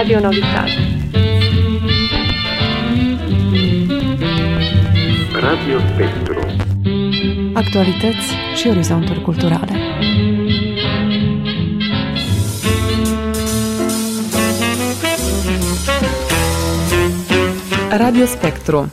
Radio Novitate. Radio Spectru. Actualități și orizonturi culturale. Radio Spectru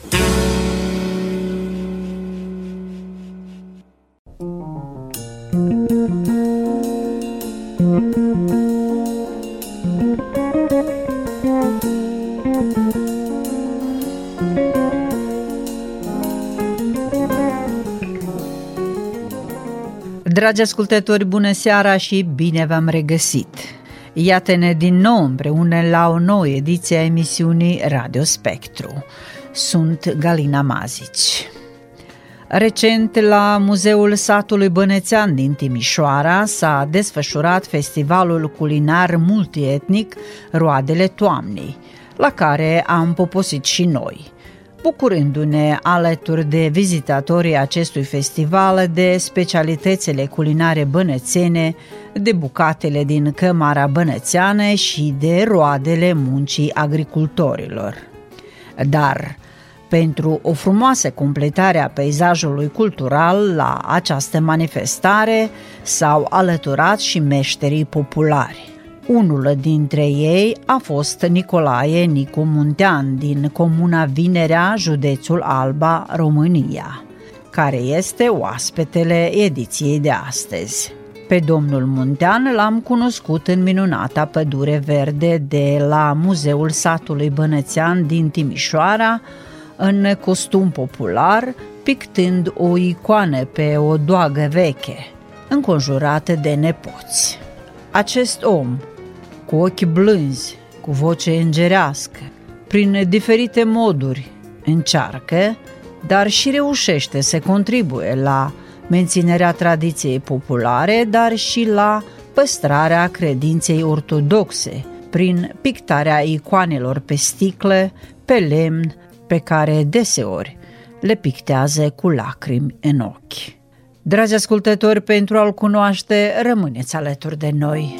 Dragi ascultători, bună seara și bine v-am regăsit! Iată-ne din nou împreună la o nouă ediție a emisiunii Radio Spectru. Sunt Galina Mazici. Recent, la Muzeul Satului Bănețean din Timișoara s-a desfășurat festivalul culinar multietnic Roadele Toamnei, la care am poposit și noi – bucurându-ne alături de vizitatorii acestui festival de specialitățile culinare bănățene, de bucatele din Cămara Bănățeană și de roadele muncii agricultorilor. Dar, pentru o frumoasă completare a peisajului cultural la această manifestare s-au alăturat și meșterii populari. Unul dintre ei a fost Nicolae Nicu Muntean din comuna Vinerea, județul Alba, România, care este oaspetele ediției de astăzi. Pe domnul Muntean l-am cunoscut în minunata pădure verde de la Muzeul Satului Bănățean din Timișoara, în costum popular, pictând o icoană pe o doagă veche, înconjurată de nepoți. Acest om, cu ochi blânzi, cu voce îngerească, prin diferite moduri încearcă, dar și reușește să contribuie la menținerea tradiției populare, dar și la păstrarea credinței ortodoxe, prin pictarea icoanelor pe sticle, pe lemn, pe care deseori le pictează cu lacrimi în ochi. Dragi ascultători, pentru a-l cunoaște, rămâneți alături de noi.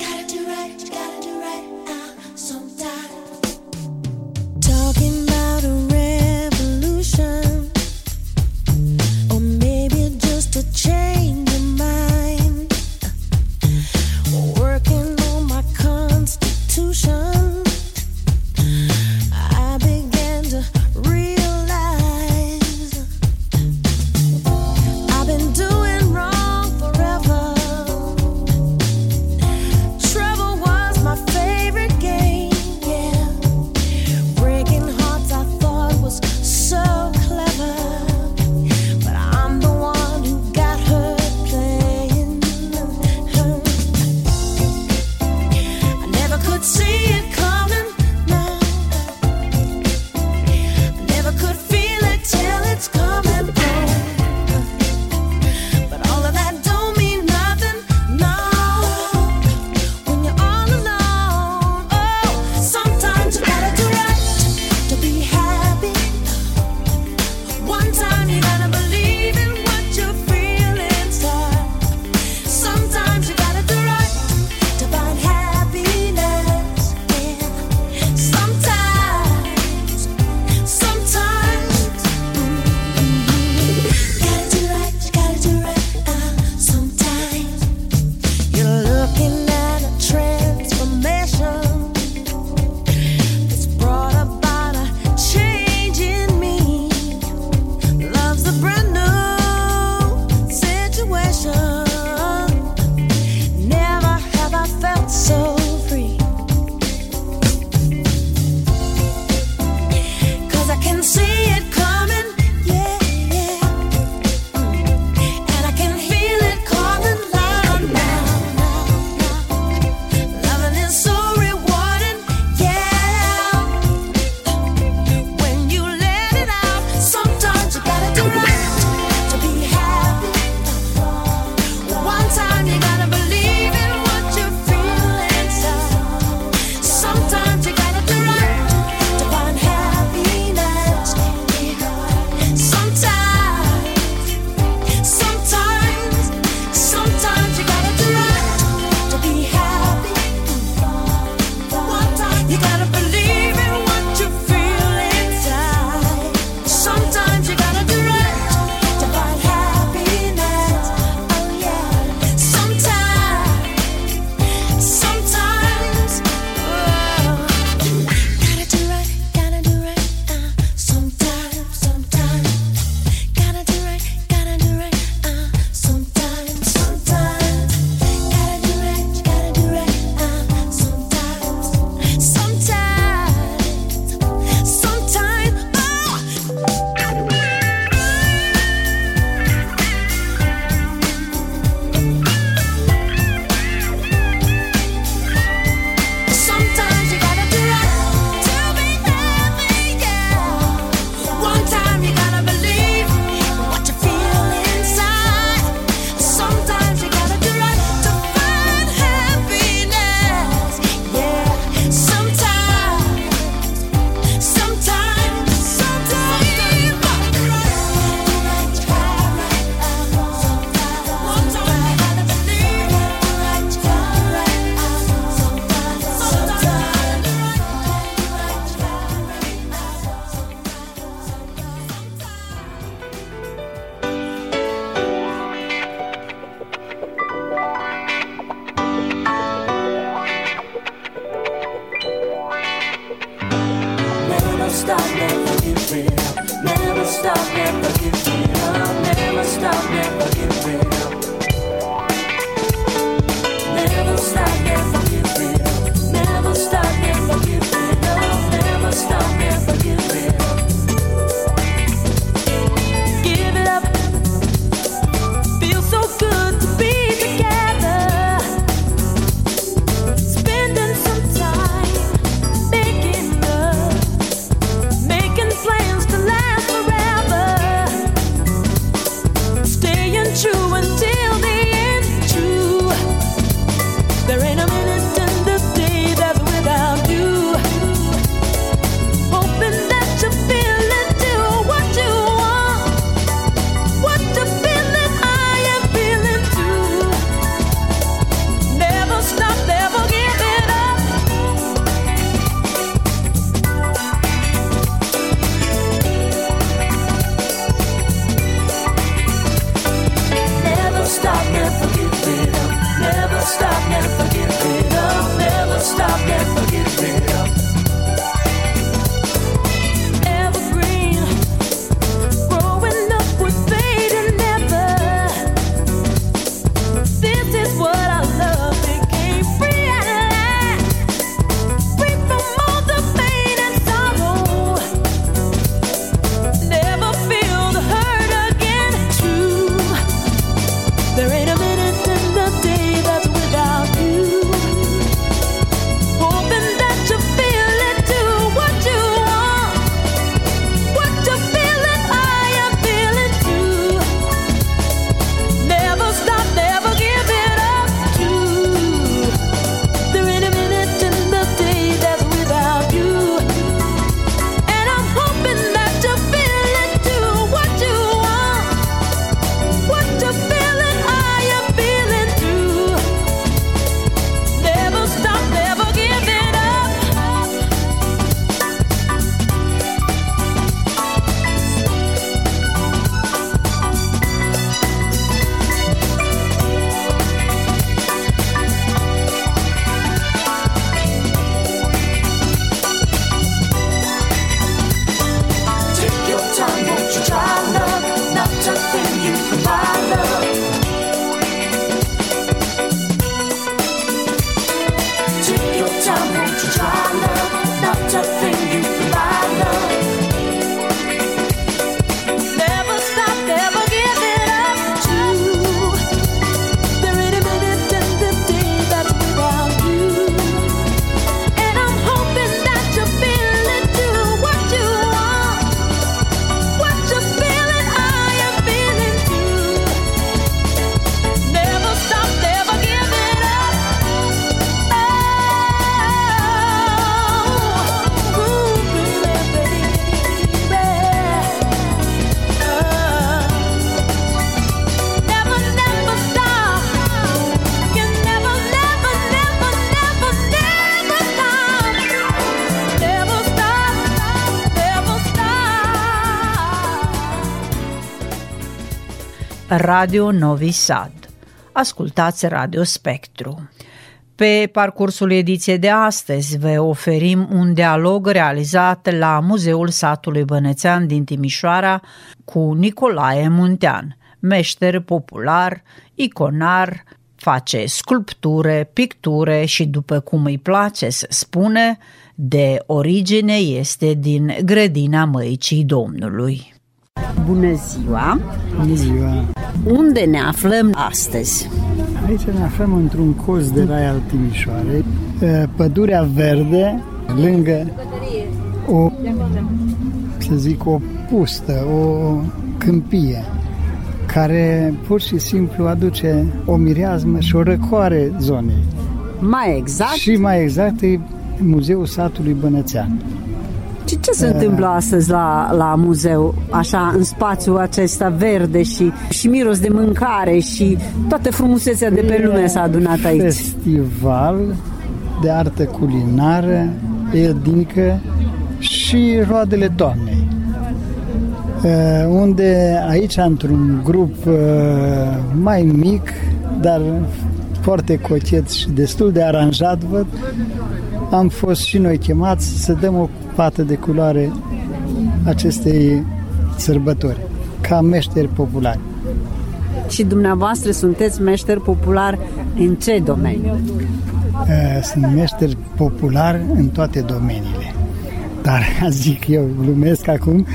Radio Novi Sad. Ascultați Radio Spectru. Pe parcursul ediției de astăzi vă oferim un dialog realizat la Muzeul Satului Bănețean din Timișoara cu Nicolae Muntean, meșter popular, iconar, face sculpture, picture și, după cum îi place să spune, de origine este din grădina Măicii Domnului. Bună ziua! Bună ziua! Unde ne aflăm astăzi? Aici ne aflăm într-un cos de rai al Timișoarei, pădurea verde, lângă o, să zic, o pustă, o câmpie, care pur și simplu aduce o mireazmă și o răcoare zonei. Mai exact? Și mai exact e Muzeul Satului Bănățean. Ce, ce se întâmplă eh. astăzi la, la muzeu, așa, în spațiul acesta verde și, și miros de mâncare și toată frumusețea de pe eh, lume s-a adunat aici? Festival de artă culinară, edinică și roadele toamnei. Eh, unde aici, într-un grup mai mic, dar foarte cocet și destul de aranjat, văd, am fost și noi chemați să dăm o pată de culoare acestei sărbători, ca meșteri populari. Și dumneavoastră sunteți meșter popular în ce domeniu? Uh, Sunt meșteri populari în toate domeniile. Dar, zic eu, glumesc acum,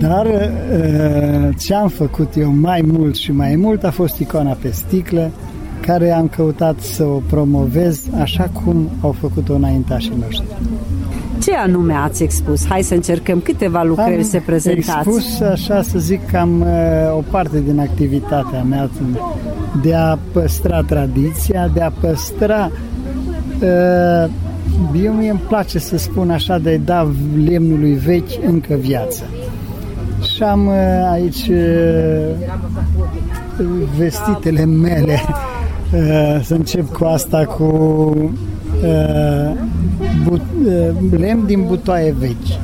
dar uh, ce am făcut eu mai mult și mai mult a fost icoana pe sticlă, care am căutat să o promovez așa cum au făcut-o înaintașii noștri. Ce anume ați expus? Hai să încercăm câteva lucrări Am să prezentați. expus, așa să zic, cam uh, o parte din activitatea mea de a păstra tradiția, de a păstra uh, eu mie îmi place să spun așa de a da lemnului vechi încă viață. Și am uh, aici uh, vestitele mele. Uh, să încep cu asta cu uh, but, uh, lemn din butoaie vechi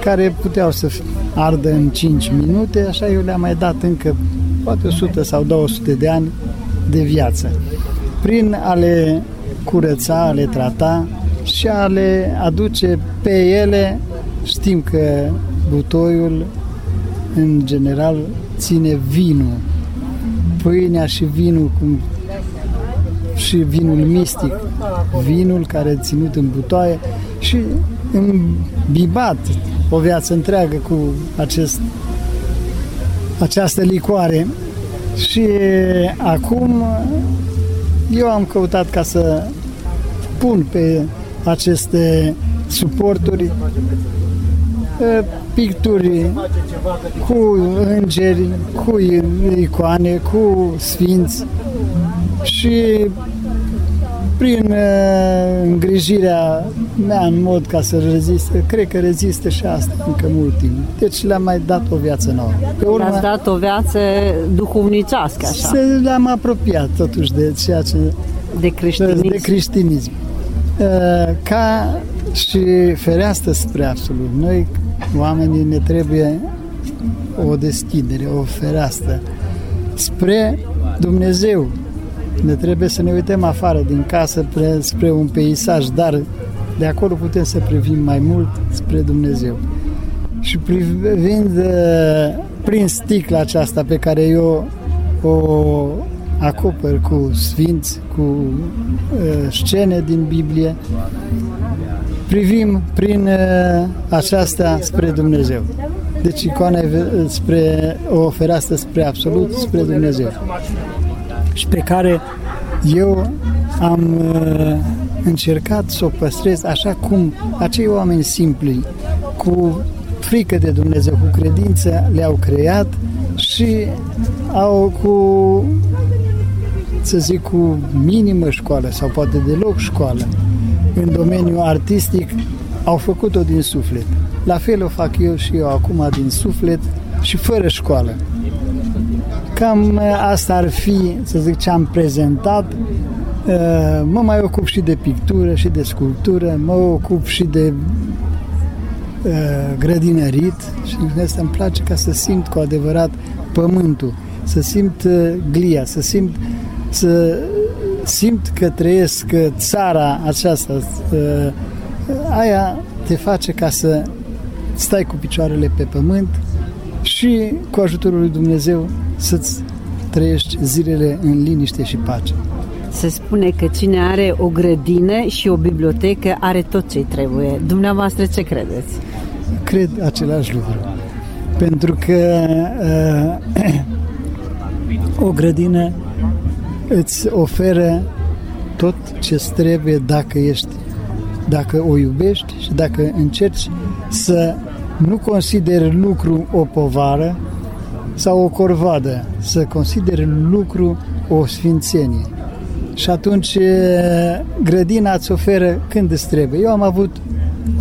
care puteau să ardă în 5 minute, așa eu le-am mai dat încă poate 100 sau 200 de ani de viață. Prin a le curăța, a le trata și a le aduce pe ele, știm că butoiul în general ține vinul, pâinea și vinul cum și vinul mistic, vinul care e ținut în butoaie și îmbibat o viață întreagă cu acest, această licoare. Și acum eu am căutat ca să pun pe aceste suporturi eh, picturi cu îngeri, cu icoane, cu sfinți și prin uh, îngrijirea mea în mod ca să reziste, cred că rezistă și asta încă mult timp. Deci le-am mai dat o viață nouă. Pe Le-ați dat o viață duhovnicească, așa, se le-am apropiat totuși de ceea ce de creștinism. de creștinism. Uh, Ca și fereastră spre absolut. Noi, oamenii, ne trebuie o deschidere, o fereastră spre Dumnezeu. Ne trebuie să ne uităm afară din casă pre- spre un peisaj, dar de acolo putem să privim mai mult spre Dumnezeu. Și privind uh, prin sticla aceasta pe care eu o acoper cu sfinți, cu uh, scene din Biblie, privim prin uh, aceasta spre Dumnezeu. Deci icoana e ve- spre, o fereastră spre absolut, spre Dumnezeu. Și pe care eu am uh, încercat să o păstrez așa cum acei oameni simpli, cu frică de Dumnezeu, cu credință, le-au creat și au cu să zic, cu minimă școală sau poate deloc școală în domeniul artistic, au făcut-o din suflet. La fel o fac eu și eu acum din suflet și fără școală. Cam asta ar fi, să zic, ce am prezentat. Uh, Mă mai ocup și de pictură și de sculptură, mă ocup și de uh, grădinărit și asta îmi place ca să simt cu adevărat pământul, să simt uh, glia, să simt să simt că trăiesc că țara aceasta uh, aia te face ca să stai cu picioarele pe pământ și cu ajutorul lui Dumnezeu să-ți trăiești zilele în liniște și pace. Se spune că cine are o grădină și o bibliotecă are tot ce trebuie. Dumneavoastră ce credeți? Cred același lucru. Pentru că uh, o grădină îți oferă tot ce trebuie dacă ești, dacă o iubești și dacă încerci să nu consideri lucru o povară sau o corvadă, să consideri lucru o sfințenie. Și atunci e, grădina îți oferă când îți trebuie. Eu am avut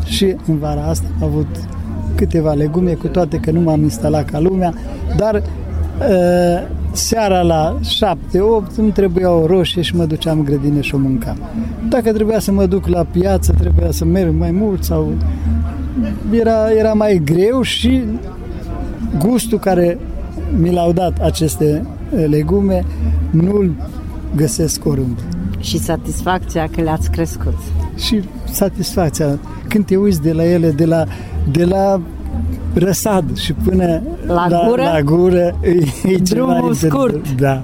și în vara asta am avut câteva legume, cu toate că nu m-am instalat ca lumea, dar uh, seara la 7-8 îmi trebuiau roșii și mă duceam în grădină și o mâncam. Dacă trebuia să mă duc la piață, trebuia să merg mai mult sau... Era, era mai greu și gustul care mi l-au dat aceste eh, legume nu-l găsesc oriunde. Și satisfacția că le-ați crescut. Și satisfacția. Când te uiți de la ele, de la, de la răsad și până la, la gură, la gură e, e drumul ceva scurt. Da.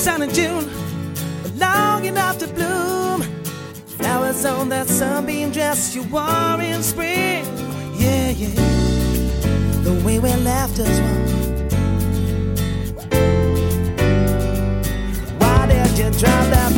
Sunny June, but long enough to bloom. Flowers on that sunbeam dress you wore in spring. Yeah, yeah. The way we left us one. Why did you drop that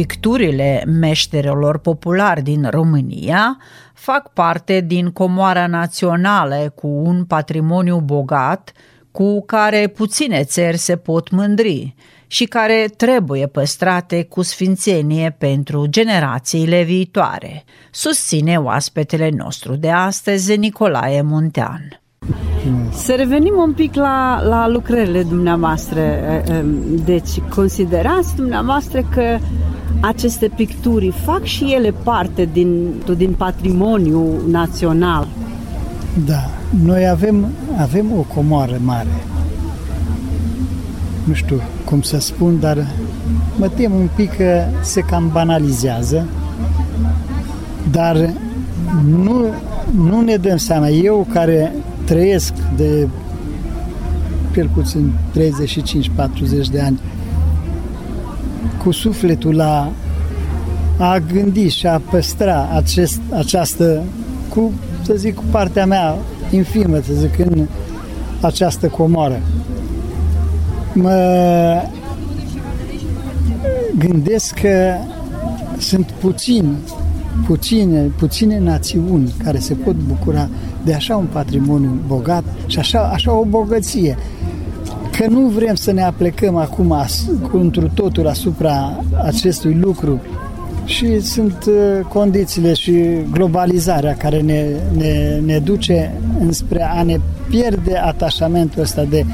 Picturile meșterilor populari din România fac parte din comoara națională cu un patrimoniu bogat cu care puține țări se pot mândri și care trebuie păstrate cu sfințenie pentru generațiile viitoare, susține oaspetele nostru de astăzi, Nicolae Muntean. Să revenim un pic la, la lucrările dumneavoastră. Deci, considerați dumneavoastră că aceste picturi fac și ele parte din, din patrimoniul național? Da, noi avem, avem o comoară mare. Nu știu cum să spun, dar mă tem un pic că se cam banalizează, dar nu, nu ne dăm seama. Eu care trăiesc de cel puțin 35-40 de ani cu sufletul la a gândi și a păstra acest, această, cu, să zic, cu partea mea infimă, să zic, în această comoară. Mă gândesc că sunt puțini, puține, puține națiuni care se pot bucura de așa un patrimoniu bogat și așa, așa o bogăție. Că nu vrem să ne aplecăm acum as, întru totul asupra acestui lucru. Și sunt uh, condițiile și globalizarea care ne, ne, ne duce înspre a ne pierde atașamentul ăsta de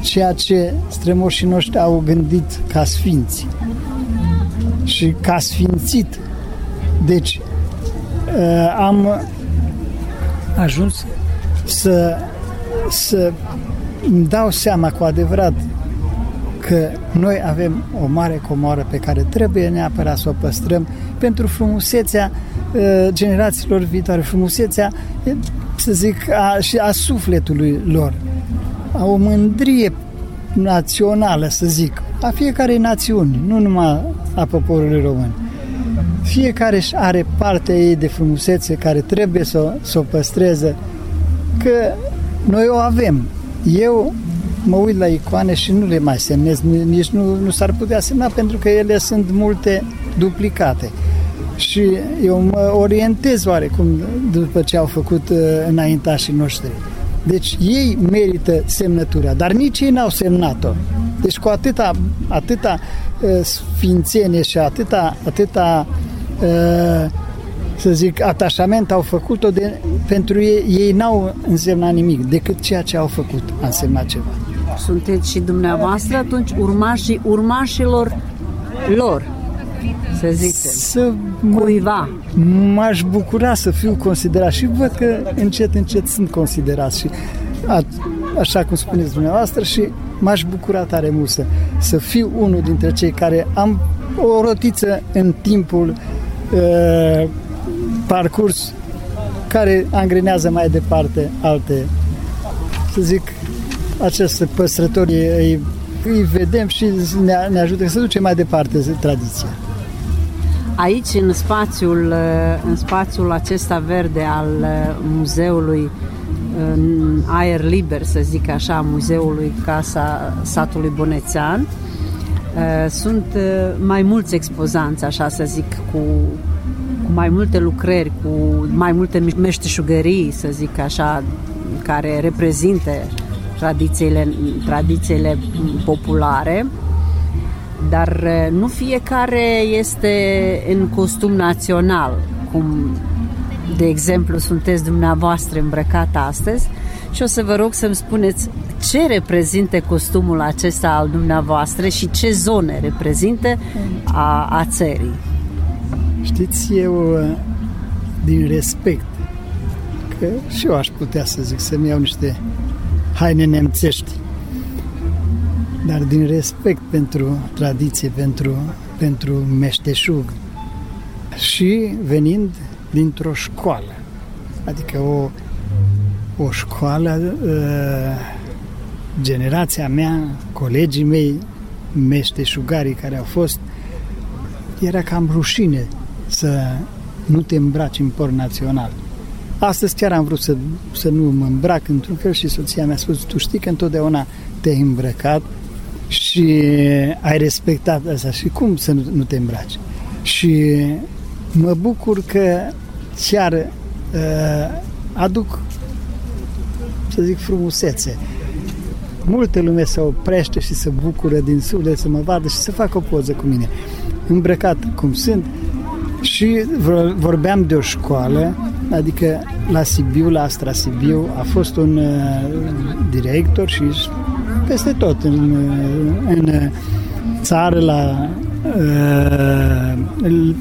ceea ce strămoșii noștri au gândit ca sfinți. Și ca sfințit. Deci uh, am ajuns? să, să îmi dau seama cu adevărat că noi avem o mare comoară pe care trebuie neapărat să o păstrăm pentru frumusețea uh, generațiilor viitoare, frumusețea, să zic, a, și a sufletului lor. A o mândrie națională, să zic, a fiecare națiuni, nu numai a poporului român. Fiecare își are partea ei de frumusețe care trebuie să, să o păstreze, că noi o avem. Eu mă uit la icoane și nu le mai semnez, nici nu, nu s-ar putea semna pentru că ele sunt multe duplicate. Și eu mă orientez oarecum după ce au făcut uh, înaintașii noștri. Deci ei merită semnătura, dar nici ei n-au semnat-o. Deci cu atâta, atâta uh, sfințenie și atâta, atâta uh, să zic, atașament au făcut-o de, pentru ei, ei n-au însemnat nimic, decât ceea ce au făcut a însemnat ceva. Sunteți și dumneavoastră atunci urmașii urmașilor lor, să zicem, Să mă, cuiva. m-aș bucura să fiu considerat și văd că încet, încet sunt considerați și a, așa cum spuneți dumneavoastră și m-aș bucura tare mult să, să fiu unul dintre cei care am o rotiță în timpul uh, parcurs care angrenează mai departe alte, să zic, aceste păstrători îi, îi vedem și ne, ne ajută să ducem mai departe tradiția. Aici, în spațiul, uh, în spațiul acesta verde al uh, muzeului, în aer liber, să zic așa, muzeului Casa Satului Bonețean, uh, sunt uh, mai mulți expozanți, așa să zic, cu, cu mai multe lucrări, cu mai multe meșteșugării, să zic așa, care reprezintă tradițiile, tradițiile populare dar uh, nu fiecare este în costum național, cum de exemplu sunteți dumneavoastră îmbrăcat astăzi și o să vă rog să-mi spuneți ce reprezintă costumul acesta al dumneavoastră și ce zone reprezintă a, a țării. Știți, eu uh, din respect, că și eu aș putea să zic să-mi iau niște haine nemțești, dar din respect pentru tradiție, pentru, pentru meșteșug și venind dintr-o școală, adică o, o școală, uh, generația mea, colegii mei, meșteșugarii care au fost, era cam rușine să nu te îmbraci în port național. Astăzi chiar am vrut să, să nu mă îmbrac într-un fel și soția mi-a spus, tu știi că întotdeauna te-ai îmbrăcat și ai respectat asta și cum să nu, nu te îmbraci? Și mă bucur că chiar uh, aduc, să zic, frumusețe. Multă lume se oprește și se bucură din suflet să mă vadă și să facă o poză cu mine. Îmbrăcat cum sunt și vorbeam de o școală, adică la Sibiu, la Astra Sibiu, a fost un uh, director și peste tot în, uh, în țară, la, uh,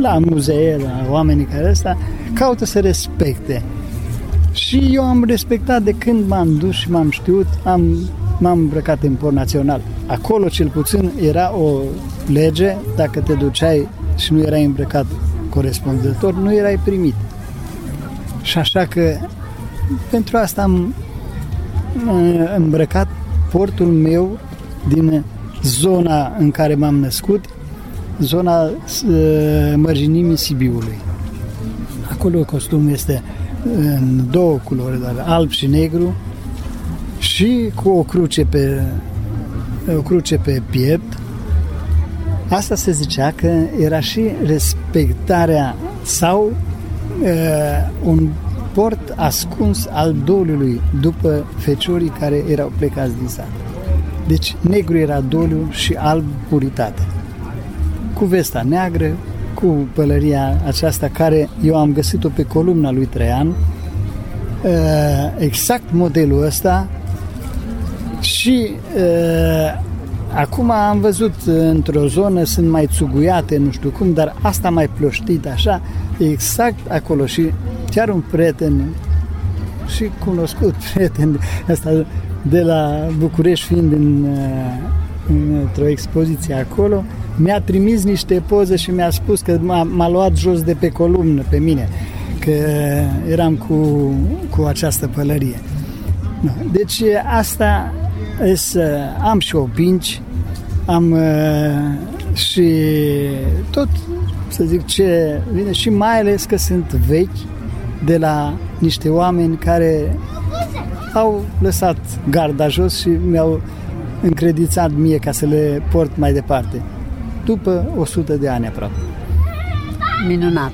la muzee, la oamenii care ăsta, caută să respecte. Și eu am respectat de când m-am dus și m-am știut, am, m-am îmbrăcat în port național. Acolo, cel puțin, era o lege, dacă te duceai și nu erai îmbrăcat corespunzător, nu erai primit. Și așa că pentru asta am uh, îmbrăcat portul meu din zona în care m-am născut, zona uh, mărginimii Sibiului. Acolo costumul este în două culori, dar alb și negru și cu o cruce pe o cruce pe piept. Asta se zicea că era și respectarea sau uh, un port ascuns al Doliului după feciorii care erau plecați din sat. Deci negru era doliu și alb puritate. Cu vesta neagră, cu pălăria aceasta care eu am găsit-o pe columna lui Traian, exact modelul ăsta și acum am văzut într-o zonă sunt mai țuguiate, nu știu cum, dar asta mai ploștit așa, exact acolo și chiar un prieten și cunoscut prieten ăsta de la București fiind în, într-o expoziție acolo, mi-a trimis niște poze și mi-a spus că m-a, m-a luat jos de pe columnă pe mine, că eram cu, cu această pălărie. Deci asta să am și opinci, am și tot, să zic ce vine, și mai ales că sunt vechi de la niște oameni care au lăsat garda jos și mi-au încredițat mie ca să le port mai departe. După 100 de ani aproape. Minunat!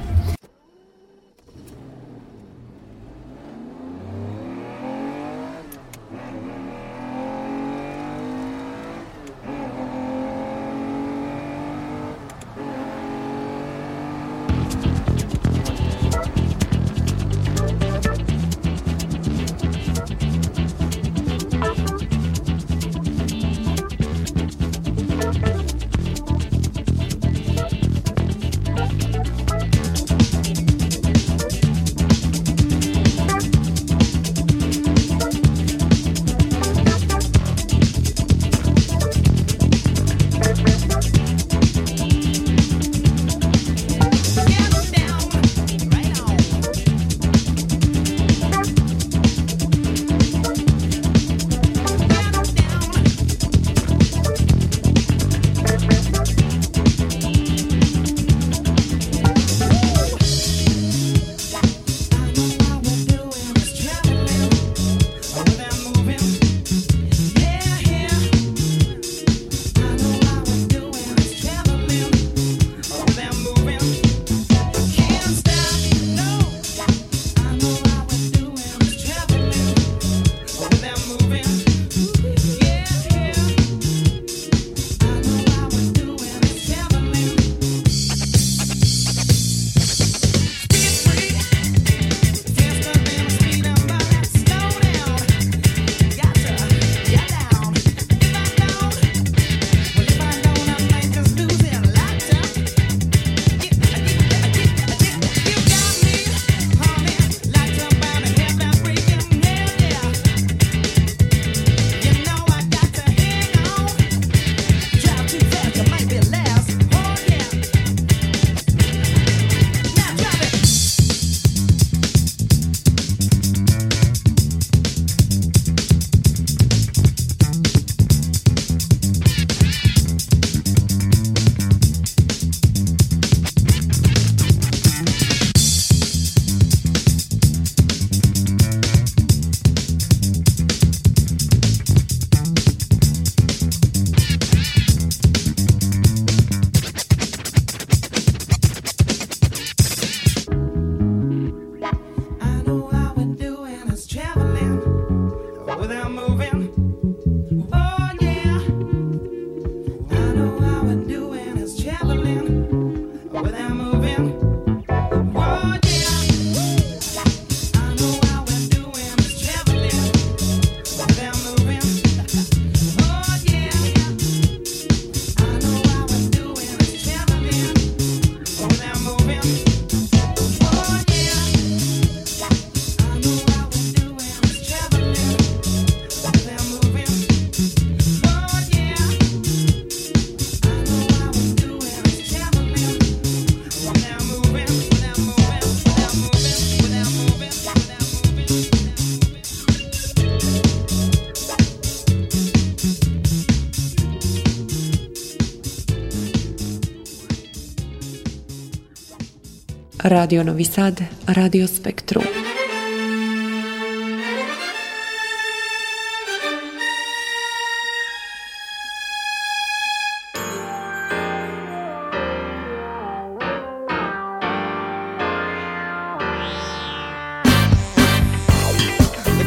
Radio Novi Sad, Radio Spektru. The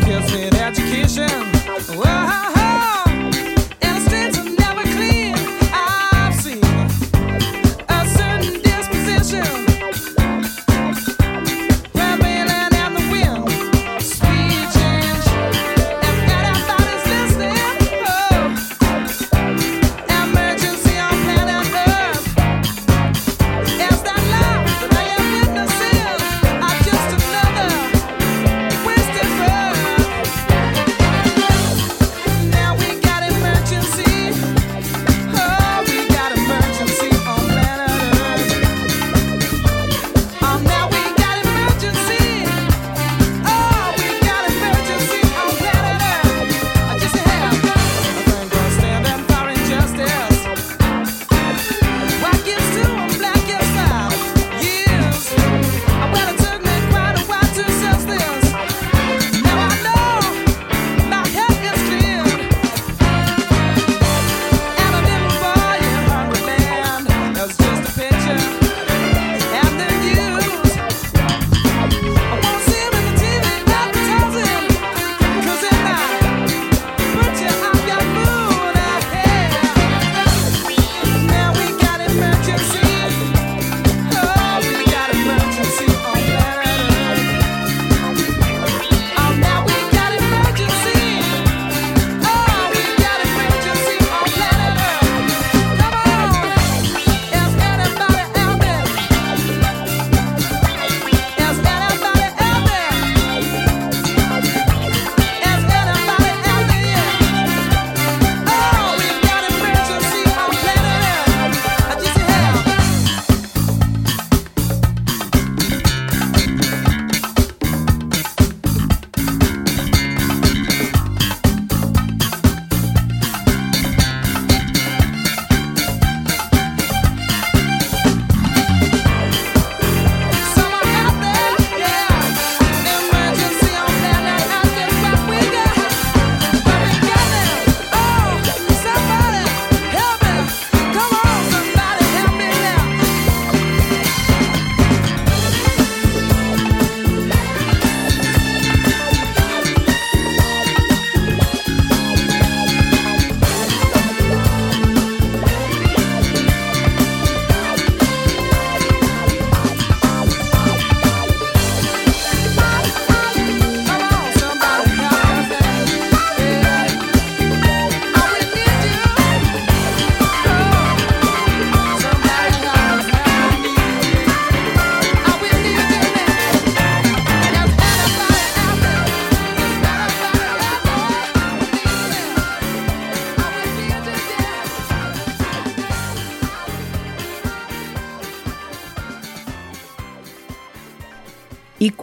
kids need education.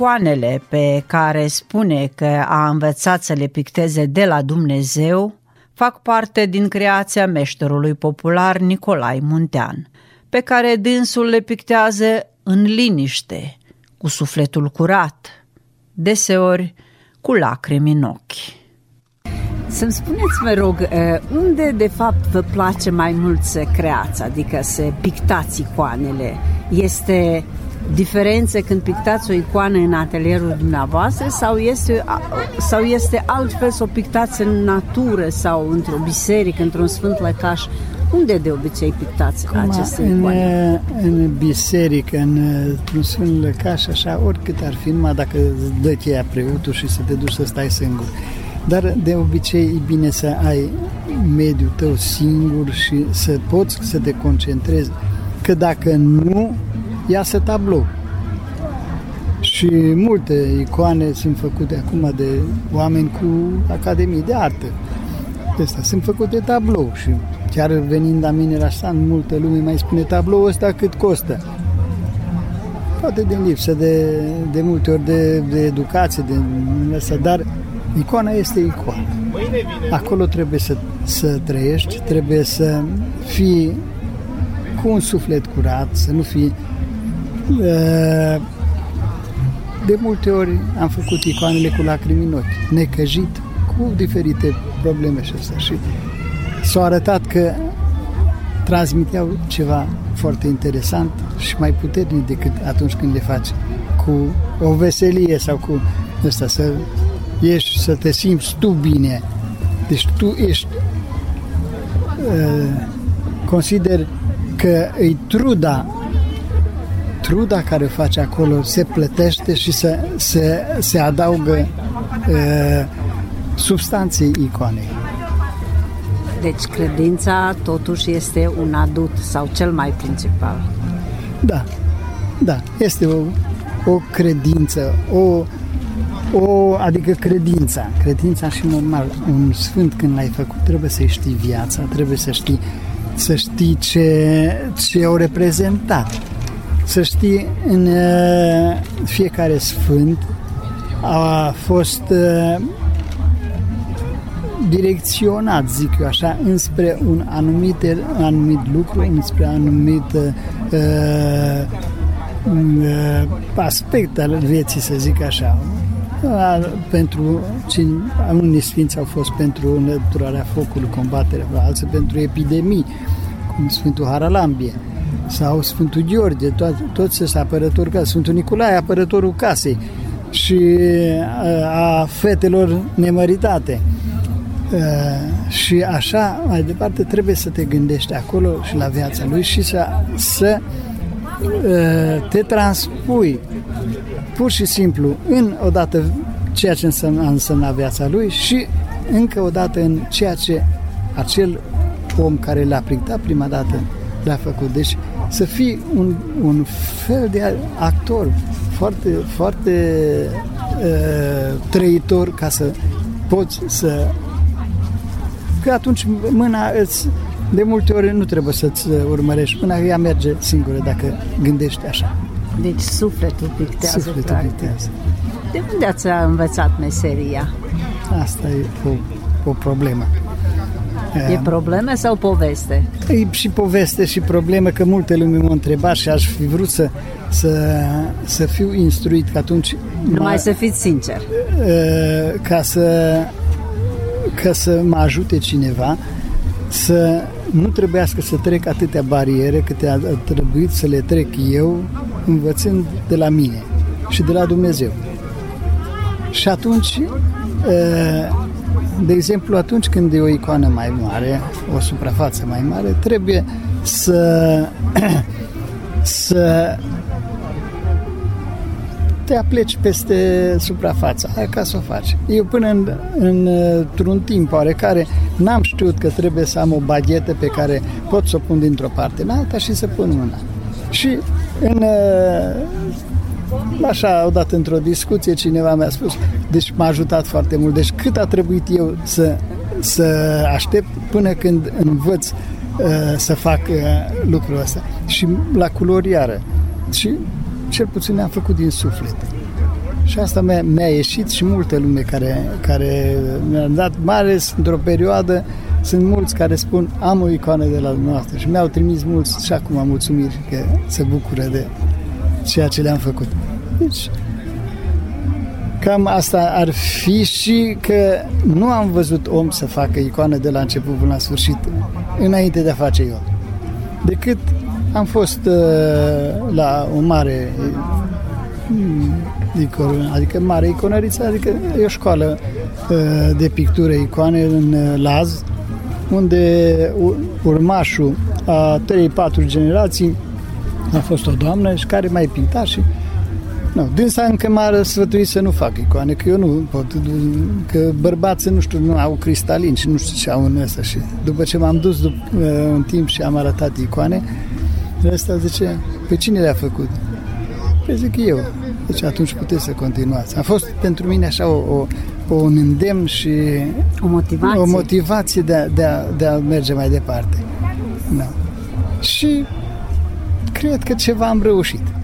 Icoanele pe care spune că a învățat să le picteze de la Dumnezeu fac parte din creația meșterului popular Nicolai Muntean, pe care dânsul le pictează în liniște, cu sufletul curat, deseori cu lacrimi în ochi. Să-mi spuneți, mă rog, eh, unde de fapt vă place mai mult să creați, adică să pictați icoanele? Este diferență când pictați o icoană în atelierul dumneavoastră sau este, a- sau este altfel să o pictați în natură sau într-o biserică, într-un sfânt lăcaș? Unde de obicei pictați aceste în, icoane? în biserică, în, într-un sfânt lăcaș, așa, oricât ar fi, numai dacă îți dă cheia preotul și să te duci să stai singur. Dar de obicei e bine să ai mediul tău singur și să poți să te concentrezi. Că dacă nu, iasă tablou. Și multe icoane sunt făcute acum de oameni cu academii de artă. Astea sunt făcute tablou și chiar venind la mine la stand, multă lume mai spune tabloul ăsta cât costă. Poate din lipsă de, de multe ori de, de educație, de asta, dar icoana este icoană. Acolo trebuie să, să trăiești, trebuie să fii cu un suflet curat, să nu fii Uh, De multe ori am făcut icoanele cu lacrimi în ochi, necăjit, cu diferite probleme și astea. Și s-a arătat că transmiteau ceva foarte interesant și mai puternic decât atunci când le faci cu o veselie sau cu ăsta, să ieși, să te simți tu bine. Deci tu ești uh, consider că îi truda truda care face acolo se plătește și se, se, se adaugă uh, substanței icoanei. Deci credința totuși este un adut sau cel mai principal. Da, da, este o, o credință, o, o, adică credința, credința și normal, un sfânt când l-ai făcut trebuie să știi viața, trebuie să știi să știi ce, ce au reprezentat, să știi în uh, fiecare sfânt a fost uh, direcționat, zic eu așa, înspre un anumit, un anumit lucru, înspre anumit uh, un, uh, aspect al vieții, să zic așa. A, pentru cine, unii sfinți au fost pentru înlăturarea focului, combaterea, alții pentru epidemii, cum Sfântul Haralambie sau Sfântul Gheorghe, toți, toți sunt apărători casei, Sfântul Nicolae, apărătorul casei și a, a fetelor nemăritate. Uh, și așa, mai departe, trebuie să te gândești acolo și la viața lui și să, să uh, te transpui pur și simplu în odată ceea ce însemna, însemna viața lui și încă o dată în ceea ce acel om care l-a printat prima dată l-a făcut. Deci să fii un, un fel de actor foarte, foarte uh, trăitor ca să poți să că atunci mâna îți, de multe ori nu trebuie să-ți urmărești mâna, ea merge singură dacă gândești așa. Deci sufletul pictează, Sufletul practic. pictează. De unde ați învățat meseria? Asta e o, o problemă. E probleme sau poveste? E și poveste și problemă că multe lume m-au întrebat și aș fi vrut să, să, să fiu instruit că atunci Numai să fiți sincer. uh, ca să ca să mă ajute cineva să nu trebuiască să trec atâtea bariere câte a trebuit să le trec eu învățând de la mine și de la Dumnezeu. Și atunci, uh, de exemplu, atunci când e o icoană mai mare, o suprafață mai mare, trebuie să să te apleci peste suprafața aia ca să o faci. Eu până în, în, într-un timp oarecare n-am știut că trebuie să am o baghetă pe care pot să o pun dintr-o parte în alta și să pun mâna. Și în, așa, odată într-o discuție cineva mi-a spus, deci m-a ajutat foarte mult, deci cât a trebuit eu să, să aștept până când învăț uh, să fac uh, lucrul ăsta. Și la culoriară. Și cel puțin am făcut din suflet. Și asta mi-a, mi-a ieșit și multă lume care, care mi-a dat, mai ales într-o perioadă, sunt mulți care spun am o icoană de la dumneavoastră și mi-au trimis mulți și acum mulțumiri că se bucură de ceea ce le-am făcut. Deci, cam asta ar fi și că nu am văzut om să facă icoană de la început până la sfârșit, înainte de a face eu. Decât am fost uh, la o mare uh, adică mare iconăriță, adică e o școală uh, de pictură icoane în uh, Laz, unde urmașul a 3-4 generații a fost o doamnă și care mai pinta și nu, dânsa încă m-a sfătuit să nu fac icoane, că eu nu pot, că bărbații, nu știu, nu au cristalin și nu știu ce au în ăsta și după ce m-am dus după, un timp și am arătat icoane, ăsta zice, pe cine le-a făcut? Păi zic eu. Deci atunci puteți să continuați. A fost pentru mine așa o, o, un îndemn și O motivație. o motivație de a, de a, de a merge mai departe. Da. Și cred că ceva am reușit.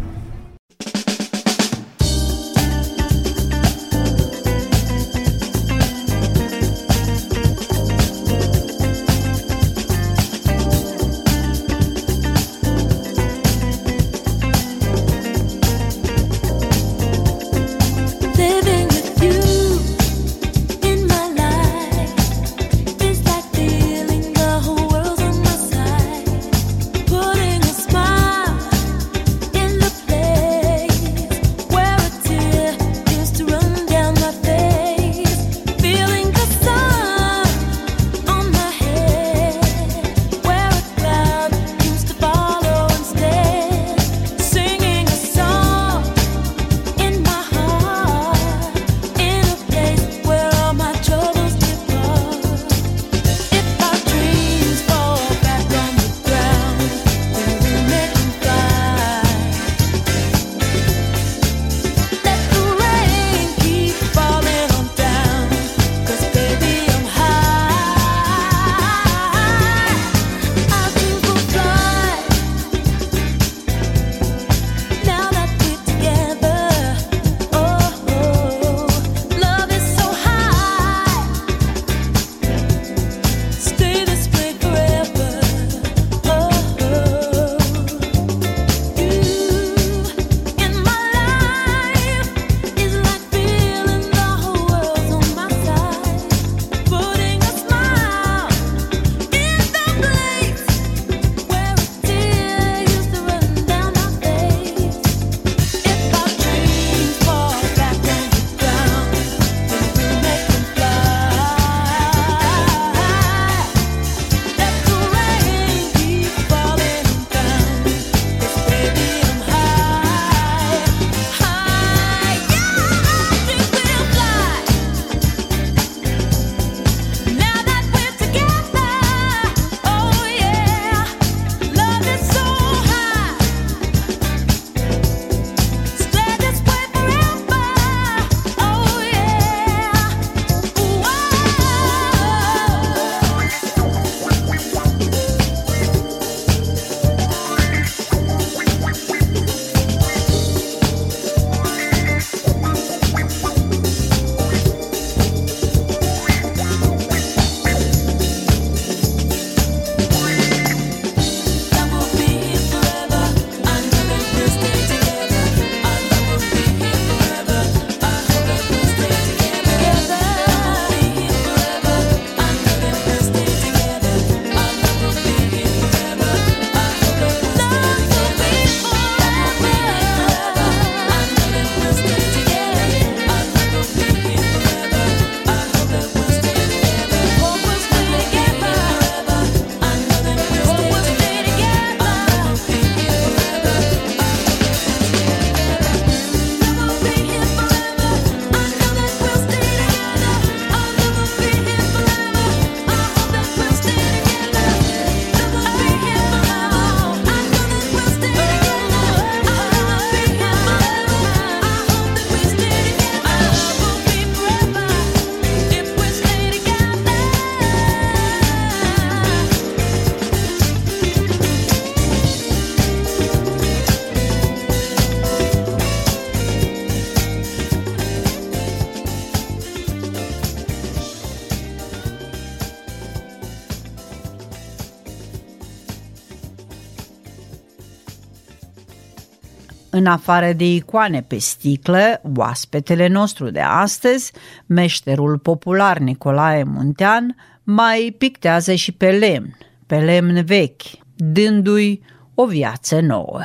În afară de icoane pe sticlă, oaspetele nostru de astăzi, meșterul popular Nicolae Muntean, mai pictează și pe lemn, pe lemn vechi, dându-i o viață nouă.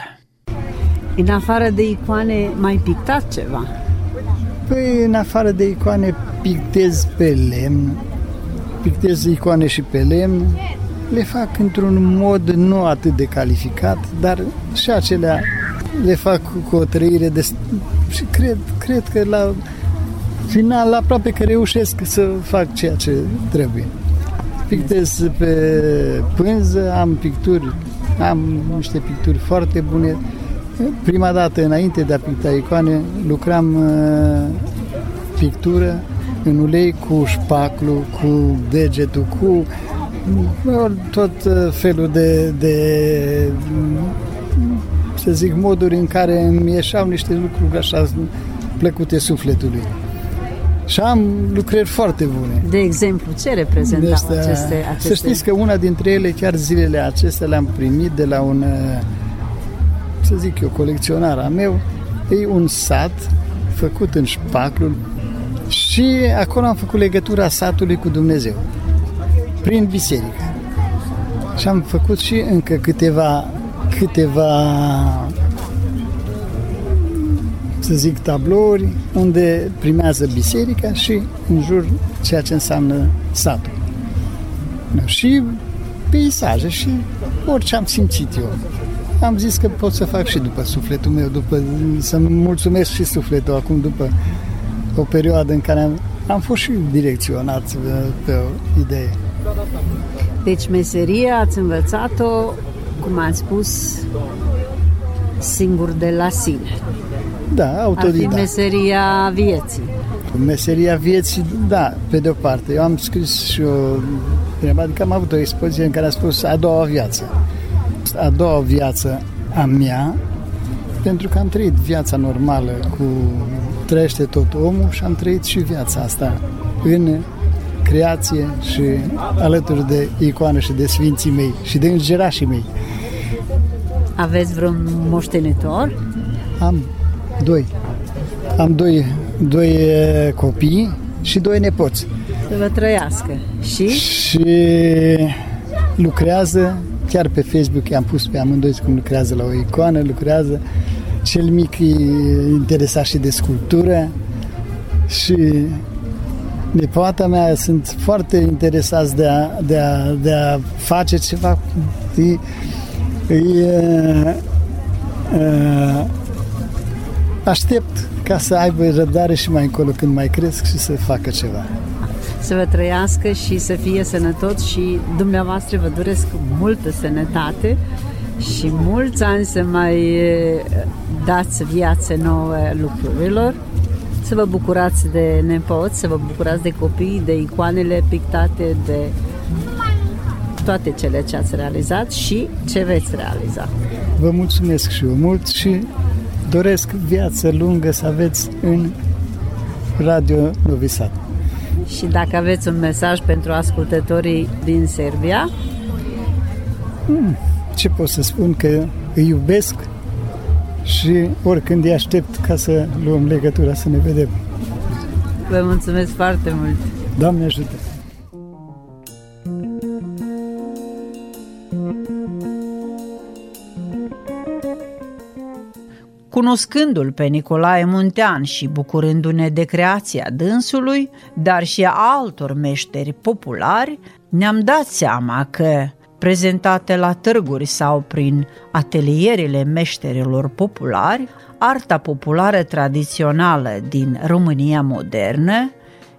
În afară de icoane, mai pictat ceva? Păi, în afară de icoane, pictez pe lemn, pictez icoane și pe lemn, le fac într-un mod nu atât de calificat, dar și acelea le fac cu o trăire de... și cred, cred că la final aproape că reușesc să fac ceea ce trebuie. Pictez pe pânză, am picturi, am niște picturi foarte bune. Prima dată, înainte de a picta icoane, lucram uh, pictură în ulei cu șpaclu, cu degetul, cu uh, tot uh, felul de, de să zic, moduri în care îmi ieșeau niște lucruri așa plăcute sufletului. Și am lucrări foarte bune. De exemplu, ce reprezentau Astea- aceste, aceste... Să știți că una dintre ele, chiar zilele acestea, le-am primit de la un, uh, să zic eu, colecționar a meu. E un sat făcut în șpaclul și acolo am făcut legătura satului cu Dumnezeu prin biserică. Și am făcut și încă câteva câteva să zic tablouri unde primează biserica și în jur ceea ce înseamnă satul. Nu, Și peisaje și orice am simțit eu. Am zis că pot să fac și după sufletul meu, după, să-mi mulțumesc și sufletul acum după o perioadă în care am, am fost și direcționat pe, pe o idee. Deci meseria ați învățat-o, cum ați spus, singur de la sine. Da, Ar fi autodidact. meseria vieții. Meseria vieții, da, pe de o parte. Eu am scris și o treabă, adică am avut o expoziție în care a spus a doua viață. A doua viață a mea, pentru că am trăit viața normală cu trăiește tot omul și am trăit și viața asta în creație și alături de icoană și de sfinții mei și de îngerașii mei. Aveți vreun moștenitor? Am doi. Am doi, doi eh, copii și doi nepoți. Să vă trăiască. Și și lucrează, chiar pe Facebook i-am pus pe amândoi cum lucrează la o icoană, lucrează. Cel mic e interesat și de sculptură și nepoata mea sunt foarte interesați de a, de a, de a face ceva. E, e, e, aștept ca să aibă răbdare și mai încolo când mai cresc și să facă ceva. să vă trăiască și să fie sănătoți și dumneavoastră vă doresc multă sănătate și mulți ani să mai e, dați viață nouă lucrurilor, să vă bucurați de nepoți, să vă bucurați de copii, de icoanele pictate, de toate cele ce ați realizat și ce veți realiza. Vă mulțumesc și eu mult și doresc viață lungă să aveți în Radio Novi Sad. Și dacă aveți un mesaj pentru ascultătorii din Serbia, Ce pot să spun că îi iubesc și oricând îi aștept ca să luăm legătura să ne vedem. vă mulțumesc foarte mult! Doamne ajută! Cunoscându-l pe Nicolae Muntean și bucurându-ne de creația dânsului, dar și a altor meșteri populari, ne-am dat seama că, prezentate la târguri sau prin atelierele meșterilor populari, arta populară tradițională din România modernă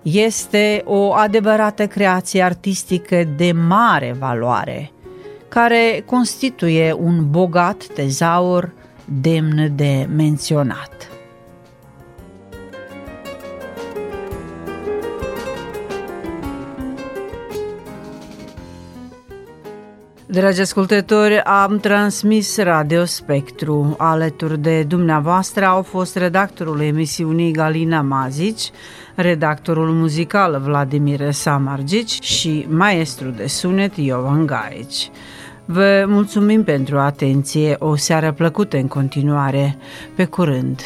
este o adevărată creație artistică de mare valoare, care constituie un bogat tezaur demn de menționat. Dragi ascultători, am transmis Radio Spectru. Alături de dumneavoastră au fost redactorul emisiunii Galina Mazici, redactorul muzical Vladimir Samargici și maestru de sunet Iovan Gaici. Vă mulțumim pentru atenție, o seară plăcută în continuare. Pe curând!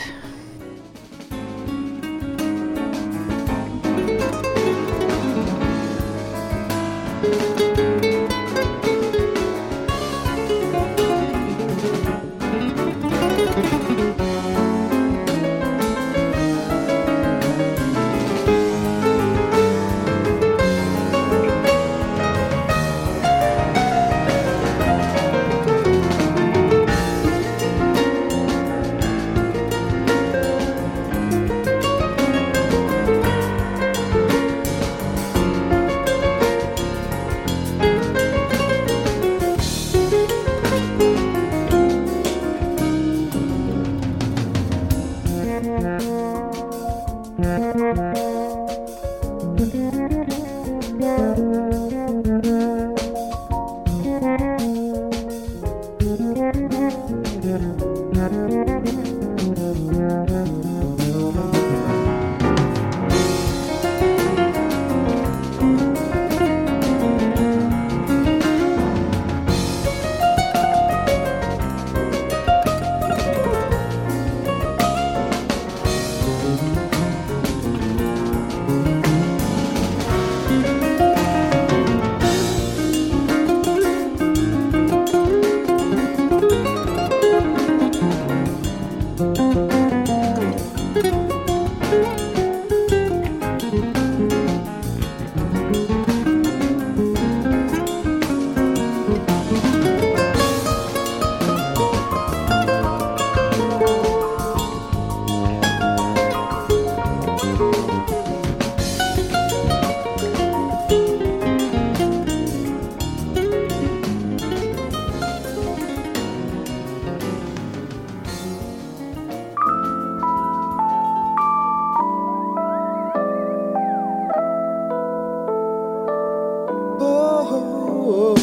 Oh,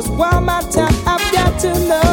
just one more time. I've got to know